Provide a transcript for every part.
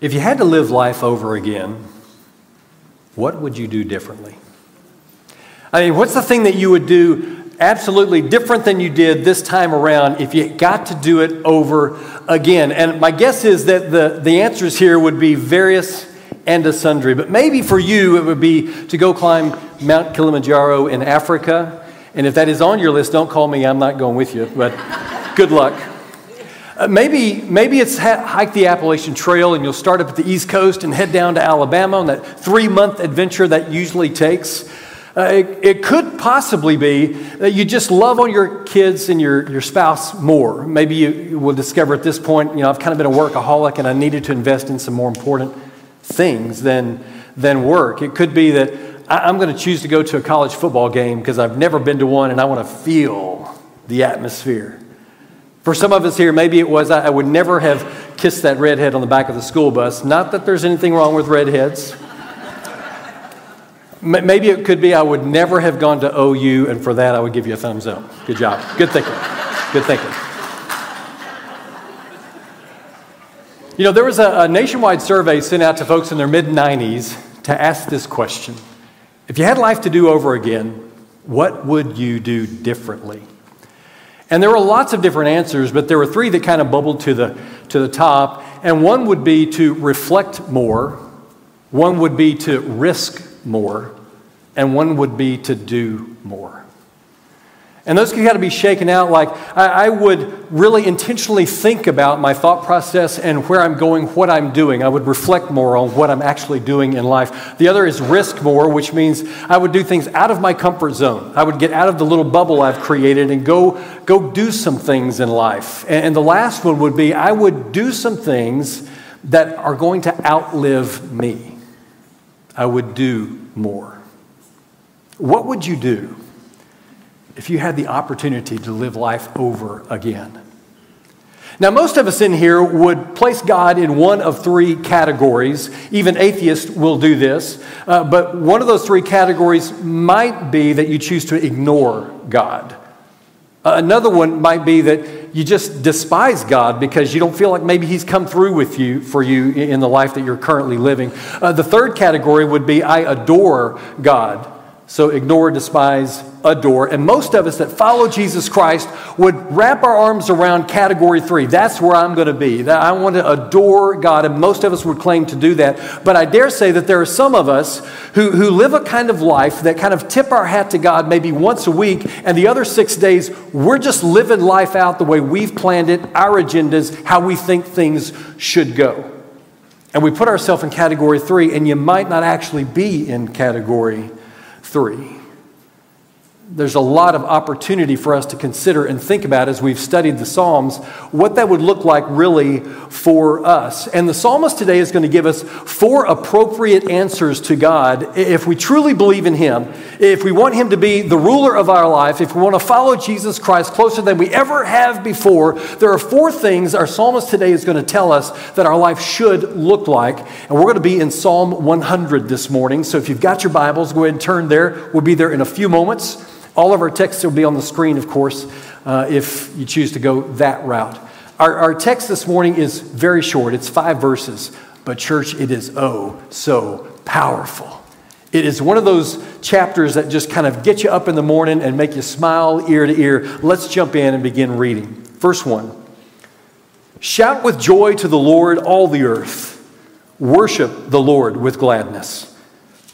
If you had to live life over again, what would you do differently? I mean, what's the thing that you would do absolutely different than you did this time around if you got to do it over again? And my guess is that the, the answers here would be various and sundry. But maybe for you, it would be to go climb Mount Kilimanjaro in Africa. And if that is on your list, don't call me, I'm not going with you, but good luck. Uh, maybe, maybe it's ha- hike the Appalachian Trail and you'll start up at the East Coast and head down to Alabama on that three month adventure that usually takes. Uh, it, it, could possibly be that you just love on your kids and your, your spouse more. Maybe you will discover at this point, you know, I've kind of been a workaholic and I needed to invest in some more important things than, than work. It could be that I, I'm going to choose to go to a college football game because I've never been to one and I want to feel the atmosphere. For some of us here, maybe it was I would never have kissed that redhead on the back of the school bus. Not that there's anything wrong with redheads. Maybe it could be I would never have gone to OU, and for that I would give you a thumbs up. Good job. Good thinking. Good thinking. You know, there was a, a nationwide survey sent out to folks in their mid 90s to ask this question If you had life to do over again, what would you do differently? And there were lots of different answers, but there were three that kind of bubbled to the, to the top. And one would be to reflect more, one would be to risk more, and one would be to do more. And those kind of be shaken out like I, I, would really intentionally think about my thought process and where I'm going, what I'm doing. I would reflect more on what I'm actually doing in life. The other is risk more, which means I would do things out of my comfort zone. I would get out of the little bubble I've created and go, go do some things in life. And, and the last one would be I would do some things that are going to outlive me. I would do more. What would you do? If you had the opportunity to live life over again? Now, most of us in here would place God in one of three categories. Even atheists will do this. Uh, but one of those three categories might be that you choose to ignore God. Another one might be that you just despise God because you don't feel like maybe He's come through with you for you in the life that you're currently living. Uh, the third category would be I adore God. So ignore, despise, adore. And most of us that follow Jesus Christ would wrap our arms around category three. That's where I'm going to be. That I want to adore God. And most of us would claim to do that. But I dare say that there are some of us who, who live a kind of life that kind of tip our hat to God maybe once a week. And the other six days, we're just living life out the way we've planned it, our agendas, how we think things should go. And we put ourselves in category three, and you might not actually be in category 3. There's a lot of opportunity for us to consider and think about as we've studied the Psalms what that would look like really for us. And the psalmist today is going to give us four appropriate answers to God if we truly believe in Him, if we want Him to be the ruler of our life, if we want to follow Jesus Christ closer than we ever have before. There are four things our psalmist today is going to tell us that our life should look like. And we're going to be in Psalm 100 this morning. So if you've got your Bibles, go ahead and turn there. We'll be there in a few moments. All of our texts will be on the screen, of course, uh, if you choose to go that route. Our, our text this morning is very short, it's five verses, but church, it is oh so powerful. It is one of those chapters that just kind of get you up in the morning and make you smile ear to ear. Let's jump in and begin reading. First one Shout with joy to the Lord, all the earth. Worship the Lord with gladness.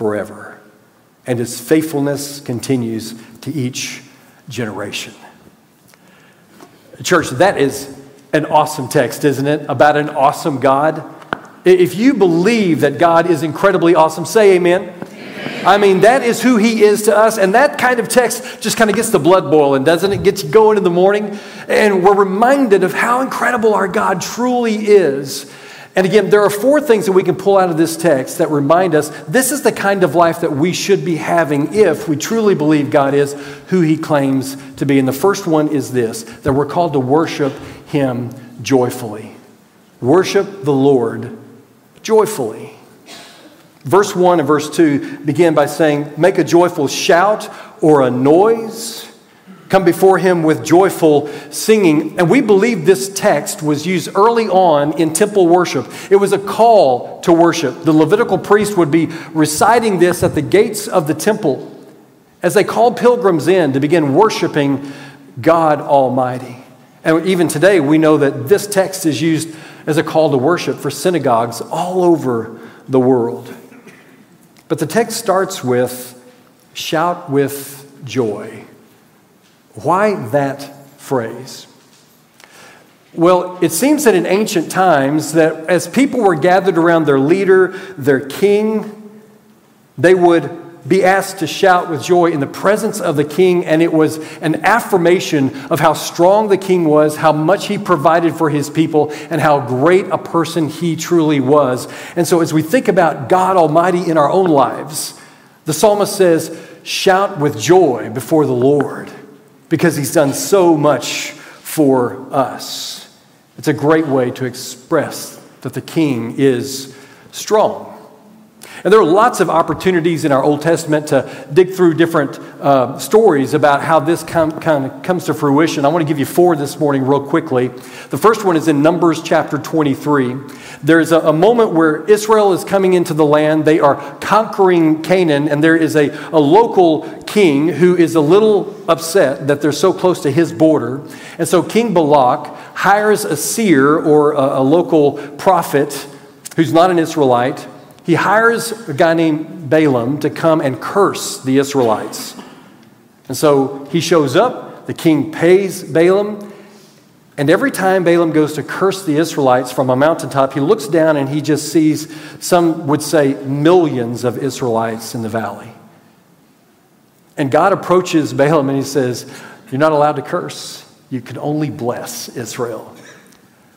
forever, and His faithfulness continues to each generation. Church, that is an awesome text, isn't it? About an awesome God. If you believe that God is incredibly awesome, say amen. amen. I mean, that is who He is to us. And that kind of text just kind of gets the blood boiling, doesn't it? Gets you going in the morning. And we're reminded of how incredible our God truly is. And again, there are four things that we can pull out of this text that remind us this is the kind of life that we should be having if we truly believe God is who he claims to be. And the first one is this that we're called to worship him joyfully. Worship the Lord joyfully. Verse 1 and verse 2 begin by saying, Make a joyful shout or a noise come before him with joyful singing. And we believe this text was used early on in temple worship. It was a call to worship. The Levitical priest would be reciting this at the gates of the temple as they called pilgrims in to begin worshiping God Almighty. And even today, we know that this text is used as a call to worship for synagogues all over the world. But the text starts with shout with joy. Why that phrase? Well, it seems that in ancient times that as people were gathered around their leader, their king, they would be asked to shout with joy in the presence of the king, and it was an affirmation of how strong the king was, how much he provided for his people, and how great a person he truly was. And so, as we think about God Almighty in our own lives, the psalmist says, Shout with joy before the Lord because he's done so much for us. It's a great way to express that the king is strong. And there are lots of opportunities in our Old Testament to dig through different uh, stories about how this com- kind of comes to fruition. I want to give you four this morning, real quickly. The first one is in Numbers chapter 23. There's a, a moment where Israel is coming into the land, they are conquering Canaan, and there is a, a local king who is a little upset that they're so close to his border. And so King Balak hires a seer or a, a local prophet who's not an Israelite he hires a guy named Balaam to come and curse the Israelites. And so he shows up, the king pays Balaam, and every time Balaam goes to curse the Israelites from a mountaintop, he looks down and he just sees, some would say, millions of Israelites in the valley. And God approaches Balaam and he says, You're not allowed to curse, you can only bless Israel.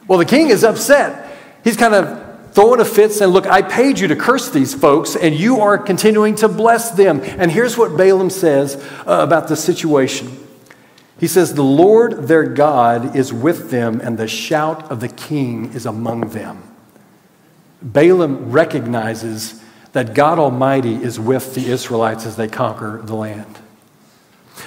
Well, the king is upset. He's kind of throwing a fit saying, Look, I paid you to curse these folks, and you are continuing to bless them. And here's what Balaam says uh, about the situation He says, The Lord their God is with them, and the shout of the king is among them. Balaam recognizes that God Almighty is with the Israelites as they conquer the land.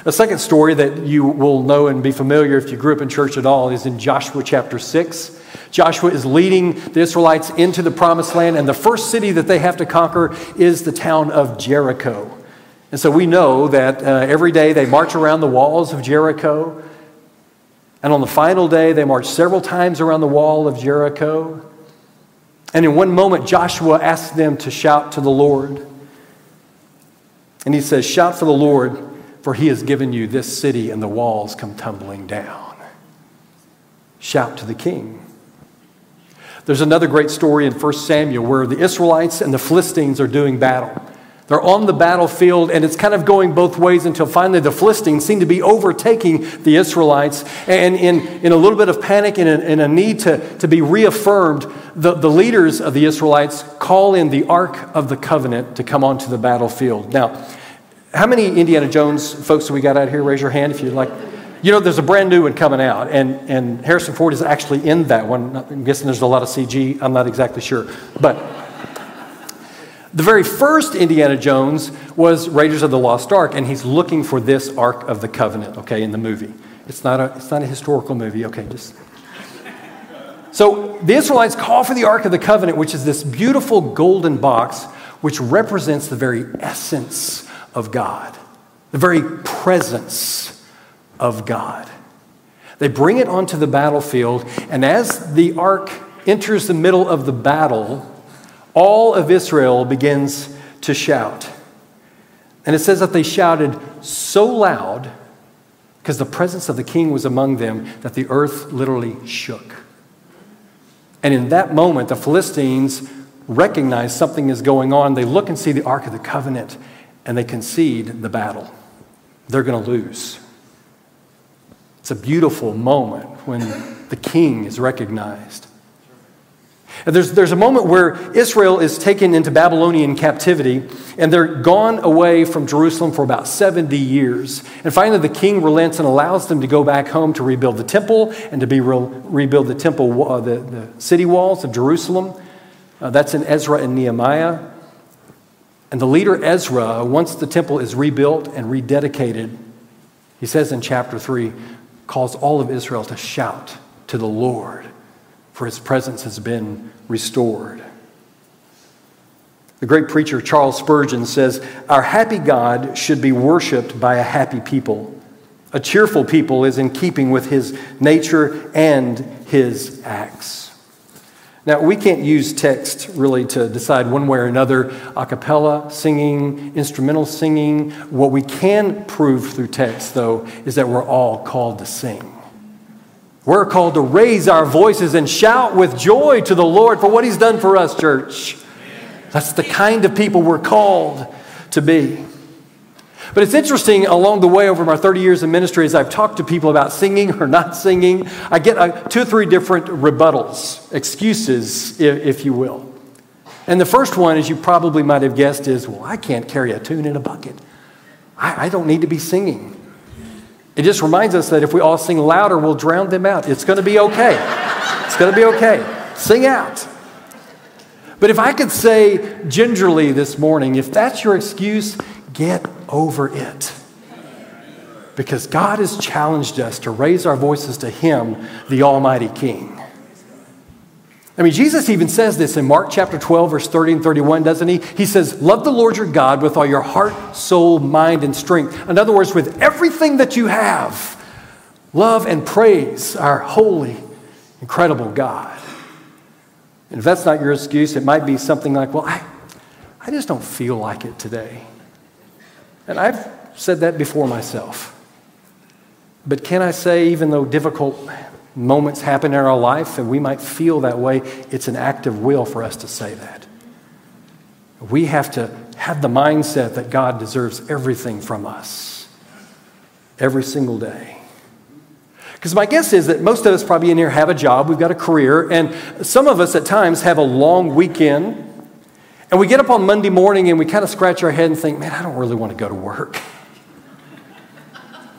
A second story that you will know and be familiar if you grew up in church at all is in Joshua chapter 6. Joshua is leading the Israelites into the promised land, and the first city that they have to conquer is the town of Jericho. And so we know that uh, every day they march around the walls of Jericho. And on the final day, they march several times around the wall of Jericho. And in one moment, Joshua asks them to shout to the Lord. And he says, Shout for the Lord for he has given you this city, and the walls come tumbling down. Shout to the king. There's another great story in 1 Samuel where the Israelites and the Philistines are doing battle. They're on the battlefield, and it's kind of going both ways until finally the Philistines seem to be overtaking the Israelites. And in, in a little bit of panic and in, a need to, to be reaffirmed, the, the leaders of the Israelites call in the Ark of the Covenant to come onto the battlefield. Now, how many Indiana Jones folks do we got out here? Raise your hand if you'd like. You know, there's a brand new one coming out, and, and Harrison Ford is actually in that one. I'm guessing there's a lot of CG. I'm not exactly sure. But the very first Indiana Jones was Raiders of the Lost Ark, and he's looking for this Ark of the Covenant, okay, in the movie. It's not a, it's not a historical movie, okay, just. So the Israelites call for the Ark of the Covenant, which is this beautiful golden box, which represents the very essence of God, the very presence of God. They bring it onto the battlefield, and as the ark enters the middle of the battle, all of Israel begins to shout. And it says that they shouted so loud because the presence of the king was among them that the earth literally shook. And in that moment, the Philistines recognize something is going on. They look and see the Ark of the Covenant, and they concede the battle. They're going to lose. It's a beautiful moment when the king is recognized. And there's, there's a moment where Israel is taken into Babylonian captivity, and they're gone away from Jerusalem for about 70 years. And finally, the king relents and allows them to go back home to rebuild the temple and to be re- rebuild the temple, uh, the, the city walls of Jerusalem. Uh, that's in Ezra and Nehemiah. And the leader Ezra, once the temple is rebuilt and rededicated, he says in chapter 3, calls all of Israel to shout to the Lord, for his presence has been restored. The great preacher Charles Spurgeon says, Our happy God should be worshiped by a happy people. A cheerful people is in keeping with his nature and his acts. Now, we can't use text really to decide one way or another a cappella singing, instrumental singing. What we can prove through text, though, is that we're all called to sing. We're called to raise our voices and shout with joy to the Lord for what He's done for us, church. That's the kind of people we're called to be. But it's interesting along the way over my 30 years in ministry as I've talked to people about singing or not singing, I get uh, two or three different rebuttals, excuses, if you will. And the first one, as you probably might have guessed, is well, I can't carry a tune in a bucket. I, I don't need to be singing. It just reminds us that if we all sing louder, we'll drown them out. It's going to be okay. It's going to be okay. Sing out. But if I could say gingerly this morning, if that's your excuse, get over it. Because God has challenged us to raise our voices to Him, the Almighty King. I mean, Jesus even says this in Mark chapter 12, verse 30 and 31, doesn't he? He says, Love the Lord your God with all your heart, soul, mind, and strength. In other words, with everything that you have, love and praise our holy, incredible God. And if that's not your excuse, it might be something like, Well, I, I just don't feel like it today. And I've said that before myself. But can I say, even though difficult moments happen in our life and we might feel that way, it's an act of will for us to say that. We have to have the mindset that God deserves everything from us every single day. Because my guess is that most of us probably in here have a job, we've got a career, and some of us at times have a long weekend and we get up on Monday morning and we kind of scratch our head and think, man, I don't really want to go to work.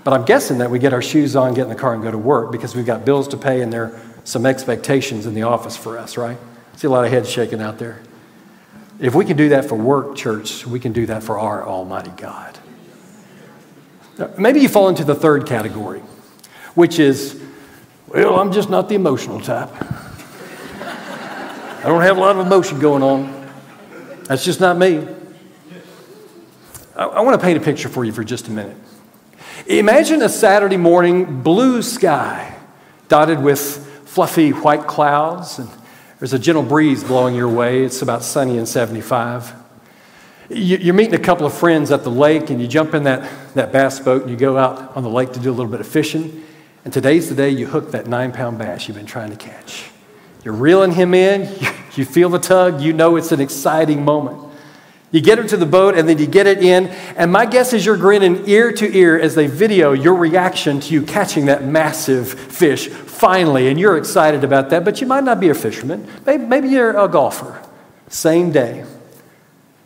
But I'm guessing that we get our shoes on, get in the car, and go to work because we've got bills to pay and there are some expectations in the office for us, right? I see a lot of heads shaking out there. If we can do that for work, church, we can do that for our Almighty God. Maybe you fall into the third category, which is, well, I'm just not the emotional type. I don't have a lot of emotion going on. That's just not me. I, I want to paint a picture for you for just a minute. Imagine a Saturday morning, blue sky, dotted with fluffy white clouds, and there's a gentle breeze blowing your way. It's about sunny and 75. You're meeting a couple of friends at the lake, and you jump in that, that bass boat and you go out on the lake to do a little bit of fishing. And today's the day you hook that nine pound bass you've been trying to catch. You're reeling him in, you feel the tug, you know it's an exciting moment. You get him to the boat and then you get it in, and my guess is you're grinning ear to ear as they video your reaction to you catching that massive fish finally, and you're excited about that, but you might not be a fisherman. Maybe, maybe you're a golfer. Same day.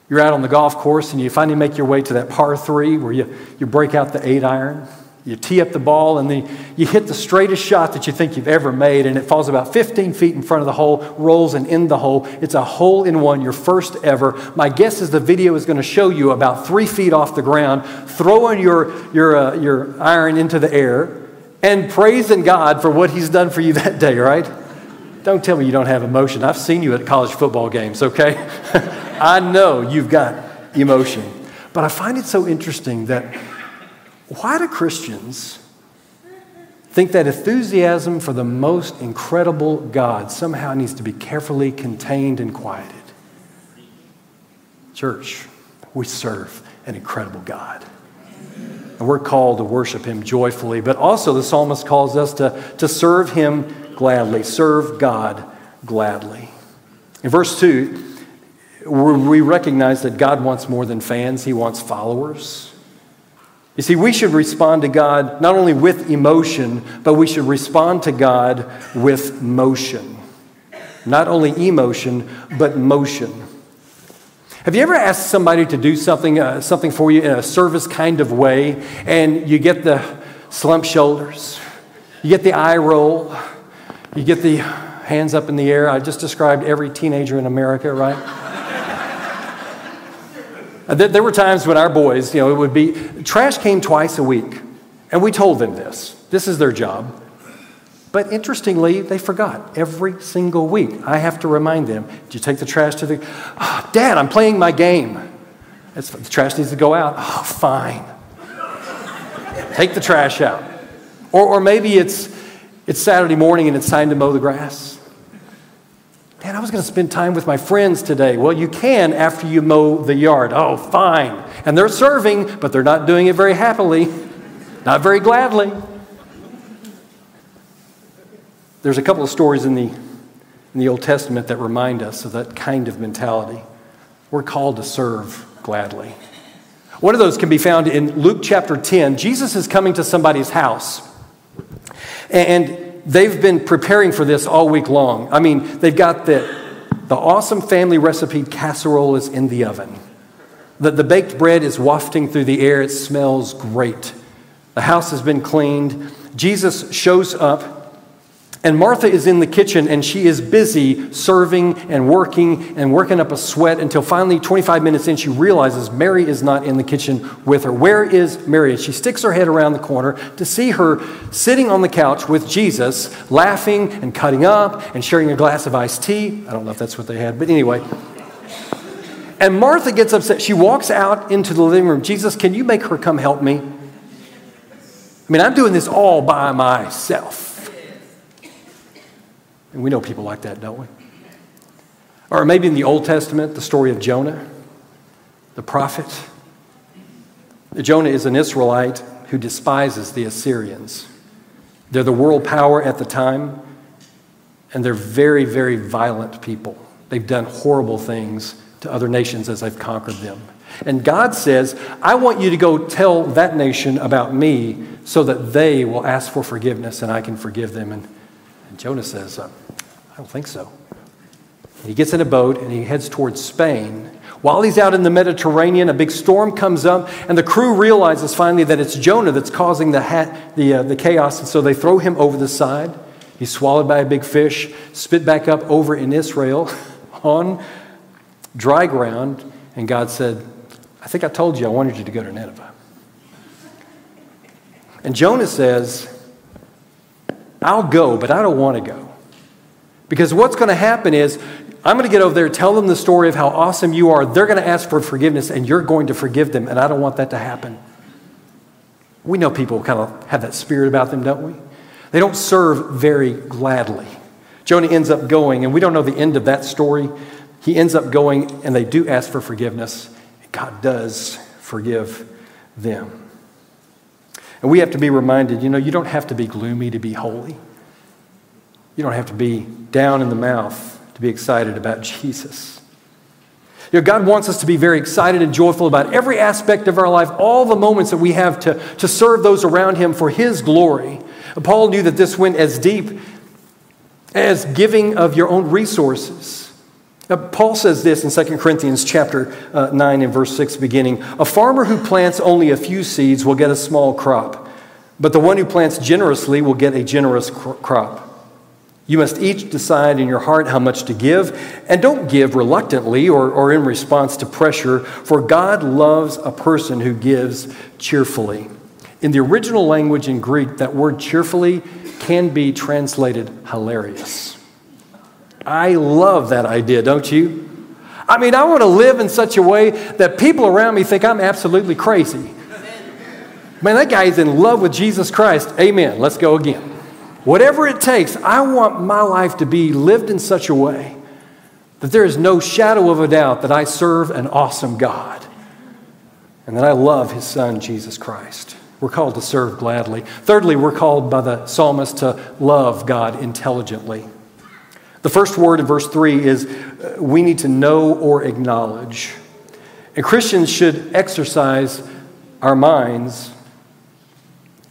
You're out on the golf course and you finally make your way to that par three where you, you break out the eight iron. You tee up the ball and then you hit the straightest shot that you think you've ever made, and it falls about 15 feet in front of the hole, rolls and in the hole. It's a hole in one, your first ever. My guess is the video is going to show you about three feet off the ground, throwing your, your, uh, your iron into the air and praising God for what He's done for you that day, right? Don't tell me you don't have emotion. I've seen you at college football games, okay? I know you've got emotion. But I find it so interesting that why do Christians think that enthusiasm for the most incredible God somehow needs to be carefully contained and quieted? Church, we serve an incredible God. And we're called to worship him joyfully, but also the psalmist calls us to, to serve him gladly, serve God gladly. In verse 2, we recognize that God wants more than fans, he wants followers. You see, we should respond to God not only with emotion, but we should respond to God with motion. not only emotion, but motion. Have you ever asked somebody to do something, uh, something for you in a service kind of way, and you get the slump shoulders, you get the eye roll, you get the hands up in the air? I just described every teenager in America, right? Uh, there were times when our boys, you know, it would be trash came twice a week, and we told them this. This is their job. But interestingly, they forgot every single week. I have to remind them Did you take the trash to the. Oh, Dad, I'm playing my game. It's, the trash needs to go out. Oh, fine. take the trash out. Or, or maybe it's, it's Saturday morning and it's time to mow the grass. Dad, I was going to spend time with my friends today. Well, you can after you mow the yard. Oh, fine. And they're serving, but they're not doing it very happily, not very gladly. There's a couple of stories in the, in the Old Testament that remind us of that kind of mentality. We're called to serve gladly. One of those can be found in Luke chapter 10. Jesus is coming to somebody's house. And they've been preparing for this all week long. I mean, they've got the, the awesome family recipe casserole is in the oven. The, the baked bread is wafting through the air. It smells great. The house has been cleaned. Jesus shows up and Martha is in the kitchen and she is busy serving and working and working up a sweat until finally, 25 minutes in, she realizes Mary is not in the kitchen with her. Where is Mary? She sticks her head around the corner to see her sitting on the couch with Jesus, laughing and cutting up and sharing a glass of iced tea. I don't know if that's what they had, but anyway. And Martha gets upset. She walks out into the living room. Jesus, can you make her come help me? I mean, I'm doing this all by myself. And we know people like that, don't we? Or maybe in the Old Testament, the story of Jonah, the prophet. Jonah is an Israelite who despises the Assyrians. They're the world power at the time, and they're very, very violent people. They've done horrible things to other nations as they've conquered them. And God says, I want you to go tell that nation about me so that they will ask for forgiveness and I can forgive them. And and Jonah says, uh, I don't think so. He gets in a boat and he heads towards Spain. While he's out in the Mediterranean, a big storm comes up, and the crew realizes finally that it's Jonah that's causing the, the, uh, the chaos, and so they throw him over the side. He's swallowed by a big fish, spit back up over in Israel on dry ground, and God said, I think I told you I wanted you to go to Nineveh. And Jonah says, I'll go, but I don't want to go. Because what's going to happen is, I'm going to get over there, tell them the story of how awesome you are. They're going to ask for forgiveness, and you're going to forgive them, and I don't want that to happen. We know people kind of have that spirit about them, don't we? They don't serve very gladly. Jonah ends up going, and we don't know the end of that story. He ends up going, and they do ask for forgiveness. God does forgive them. And we have to be reminded you know, you don't have to be gloomy to be holy. You don't have to be down in the mouth to be excited about Jesus. You know, God wants us to be very excited and joyful about every aspect of our life, all the moments that we have to, to serve those around Him for His glory. Paul knew that this went as deep as giving of your own resources. Now, Paul says this in 2 Corinthians chapter uh, 9 and verse 6 beginning, a farmer who plants only a few seeds will get a small crop, but the one who plants generously will get a generous crop. You must each decide in your heart how much to give, and don't give reluctantly or, or in response to pressure, for God loves a person who gives cheerfully. In the original language in Greek, that word cheerfully can be translated hilarious. I love that idea, don't you? I mean, I want to live in such a way that people around me think I'm absolutely crazy. Man, that guy is in love with Jesus Christ. Amen. Let's go again. Whatever it takes, I want my life to be lived in such a way that there is no shadow of a doubt that I serve an awesome God and that I love his son, Jesus Christ. We're called to serve gladly. Thirdly, we're called by the psalmist to love God intelligently. The first word in verse 3 is uh, we need to know or acknowledge. And Christians should exercise our minds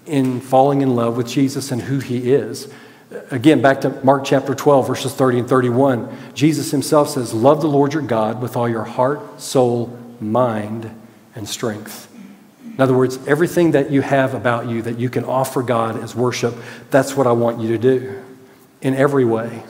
in falling in love with Jesus and who he is. Again, back to Mark chapter 12, verses 30 and 31. Jesus himself says, Love the Lord your God with all your heart, soul, mind, and strength. In other words, everything that you have about you that you can offer God as worship, that's what I want you to do in every way.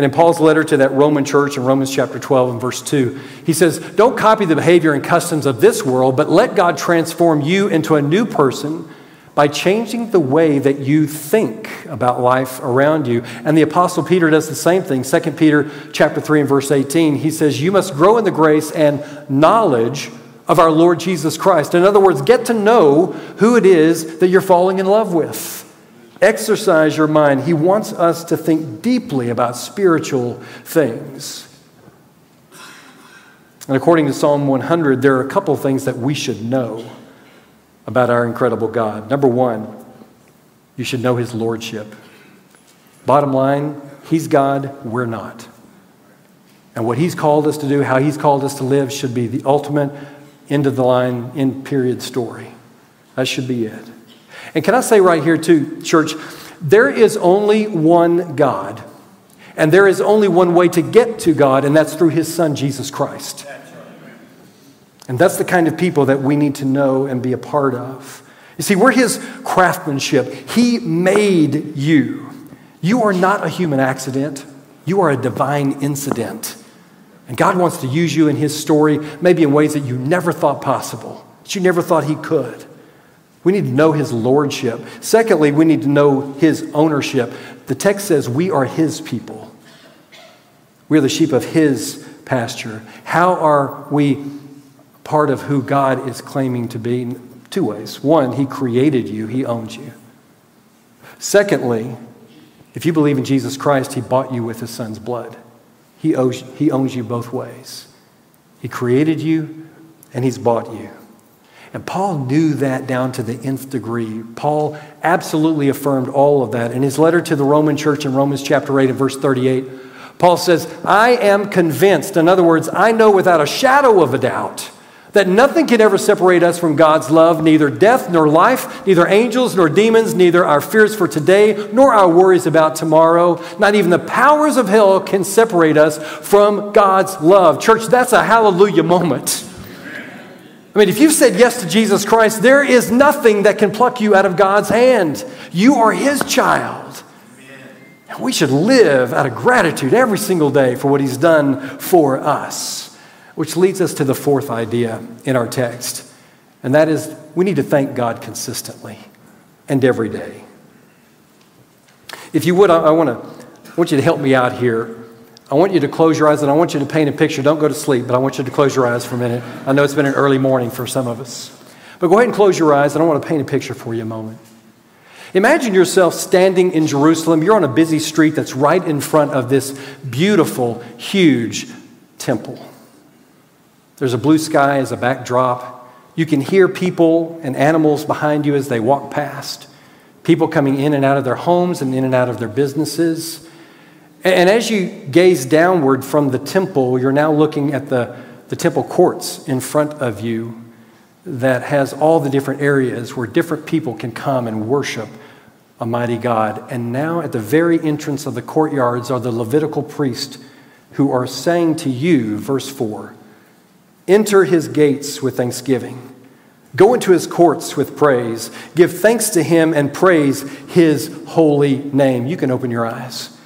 And in Paul's letter to that Roman church in Romans chapter 12 and verse 2, he says, Don't copy the behavior and customs of this world, but let God transform you into a new person by changing the way that you think about life around you. And the apostle Peter does the same thing. 2 Peter chapter 3 and verse 18, he says, "You must grow in the grace and knowledge of our Lord Jesus Christ." In other words, get to know who it is that you're falling in love with. Exercise your mind. He wants us to think deeply about spiritual things. And according to Psalm 100, there are a couple things that we should know about our incredible God. Number one, you should know his lordship. Bottom line, he's God, we're not. And what he's called us to do, how he's called us to live, should be the ultimate end of the line, end period story. That should be it. And can I say right here, too, church, there is only one God, and there is only one way to get to God, and that's through his son, Jesus Christ. And that's the kind of people that we need to know and be a part of. You see, we're his craftsmanship. He made you. You are not a human accident, you are a divine incident. And God wants to use you in his story, maybe in ways that you never thought possible, that you never thought he could. We need to know his lordship. Secondly, we need to know his ownership. The text says we are his people. We are the sheep of his pasture. How are we part of who God is claiming to be? Two ways. One, he created you, he owns you. Secondly, if you believe in Jesus Christ, he bought you with his son's blood. He owes, he owns you both ways. He created you and he's bought you. And Paul knew that down to the nth degree. Paul absolutely affirmed all of that. In his letter to the Roman church in Romans chapter 8 and verse 38, Paul says, I am convinced, in other words, I know without a shadow of a doubt that nothing can ever separate us from God's love, neither death nor life, neither angels nor demons, neither our fears for today nor our worries about tomorrow. Not even the powers of hell can separate us from God's love. Church, that's a hallelujah moment. I mean, if you've said yes to Jesus Christ, there is nothing that can pluck you out of God's hand. You are His child. And we should live out of gratitude every single day for what He's done for us. Which leads us to the fourth idea in our text, and that is we need to thank God consistently and every day. If you would, I, I want to I want you to help me out here I want you to close your eyes and I want you to paint a picture. Don't go to sleep, but I want you to close your eyes for a minute. I know it's been an early morning for some of us. But go ahead and close your eyes and I want to paint a picture for you a moment. Imagine yourself standing in Jerusalem. You're on a busy street that's right in front of this beautiful, huge temple. There's a blue sky as a backdrop. You can hear people and animals behind you as they walk past. People coming in and out of their homes and in and out of their businesses. And as you gaze downward from the temple, you're now looking at the, the temple courts in front of you that has all the different areas where different people can come and worship a mighty God. And now at the very entrance of the courtyards are the Levitical priests who are saying to you, verse 4, enter his gates with thanksgiving. Go into his courts with praise. Give thanks to him and praise his holy name. You can open your eyes.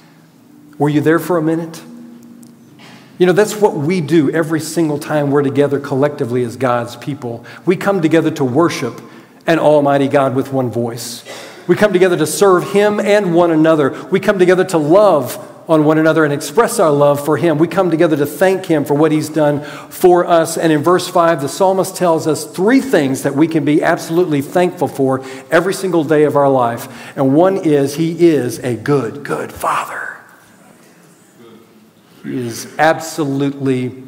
Were you there for a minute? You know, that's what we do every single time we're together collectively as God's people. We come together to worship an Almighty God with one voice. We come together to serve Him and one another. We come together to love on one another and express our love for Him. We come together to thank Him for what He's done for us. And in verse 5, the psalmist tells us three things that we can be absolutely thankful for every single day of our life. And one is He is a good, good Father. Is absolutely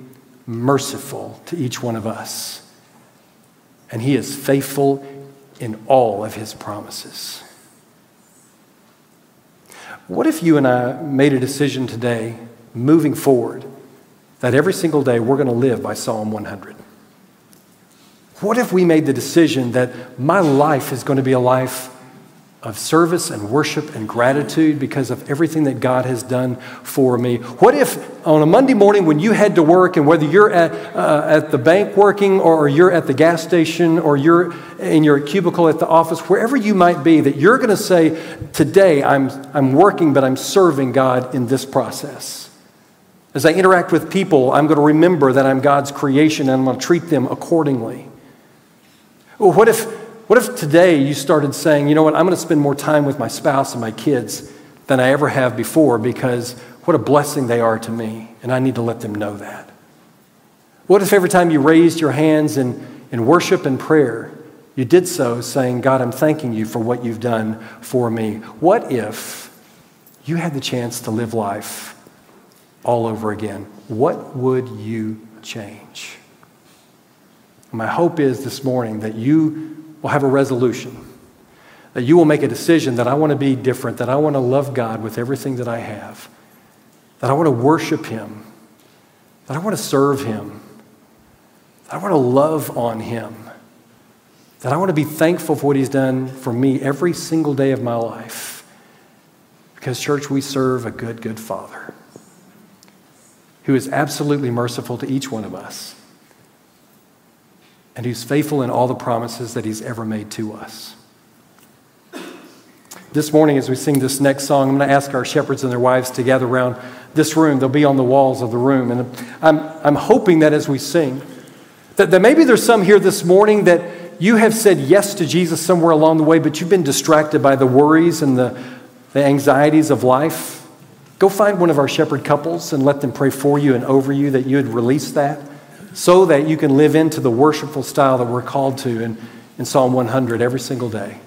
merciful to each one of us. And He is faithful in all of His promises. What if you and I made a decision today, moving forward, that every single day we're going to live by Psalm 100? What if we made the decision that my life is going to be a life of service and worship and gratitude because of everything that God has done for me? What if on a Monday morning when you head to work and whether you're at, uh, at the bank working or you're at the gas station or you're in your cubicle at the office, wherever you might be, that you're going to say, Today I'm, I'm working, but I'm serving God in this process? As I interact with people, I'm going to remember that I'm God's creation and I'm going to treat them accordingly. Well, what if what if today you started saying, you know what, I'm going to spend more time with my spouse and my kids than I ever have before because what a blessing they are to me, and I need to let them know that? What if every time you raised your hands in, in worship and prayer, you did so saying, God, I'm thanking you for what you've done for me? What if you had the chance to live life all over again? What would you change? My hope is this morning that you will have a resolution, that you will make a decision that I want to be different, that I want to love God with everything that I have, that I want to worship Him, that I want to serve Him, that I want to love on Him, that I want to be thankful for what He's done for me every single day of my life. Because, church, we serve a good, good Father who is absolutely merciful to each one of us and who's faithful in all the promises that he's ever made to us. This morning, as we sing this next song, I'm going to ask our shepherds and their wives to gather around this room. They'll be on the walls of the room. And I'm, I'm hoping that as we sing, that, that maybe there's some here this morning that you have said yes to Jesus somewhere along the way, but you've been distracted by the worries and the, the anxieties of life. Go find one of our shepherd couples and let them pray for you and over you that you would release that so that you can live into the worshipful style that we're called to in, in Psalm 100 every single day.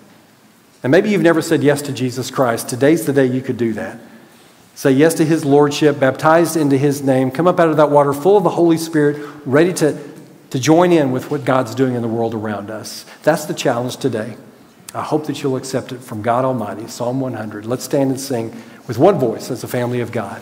And maybe you've never said yes to Jesus Christ. Today's the day you could do that. Say yes to his lordship, baptized into his name, come up out of that water full of the Holy Spirit, ready to, to join in with what God's doing in the world around us. That's the challenge today. I hope that you'll accept it from God Almighty. Psalm 100. Let's stand and sing with one voice as a family of God.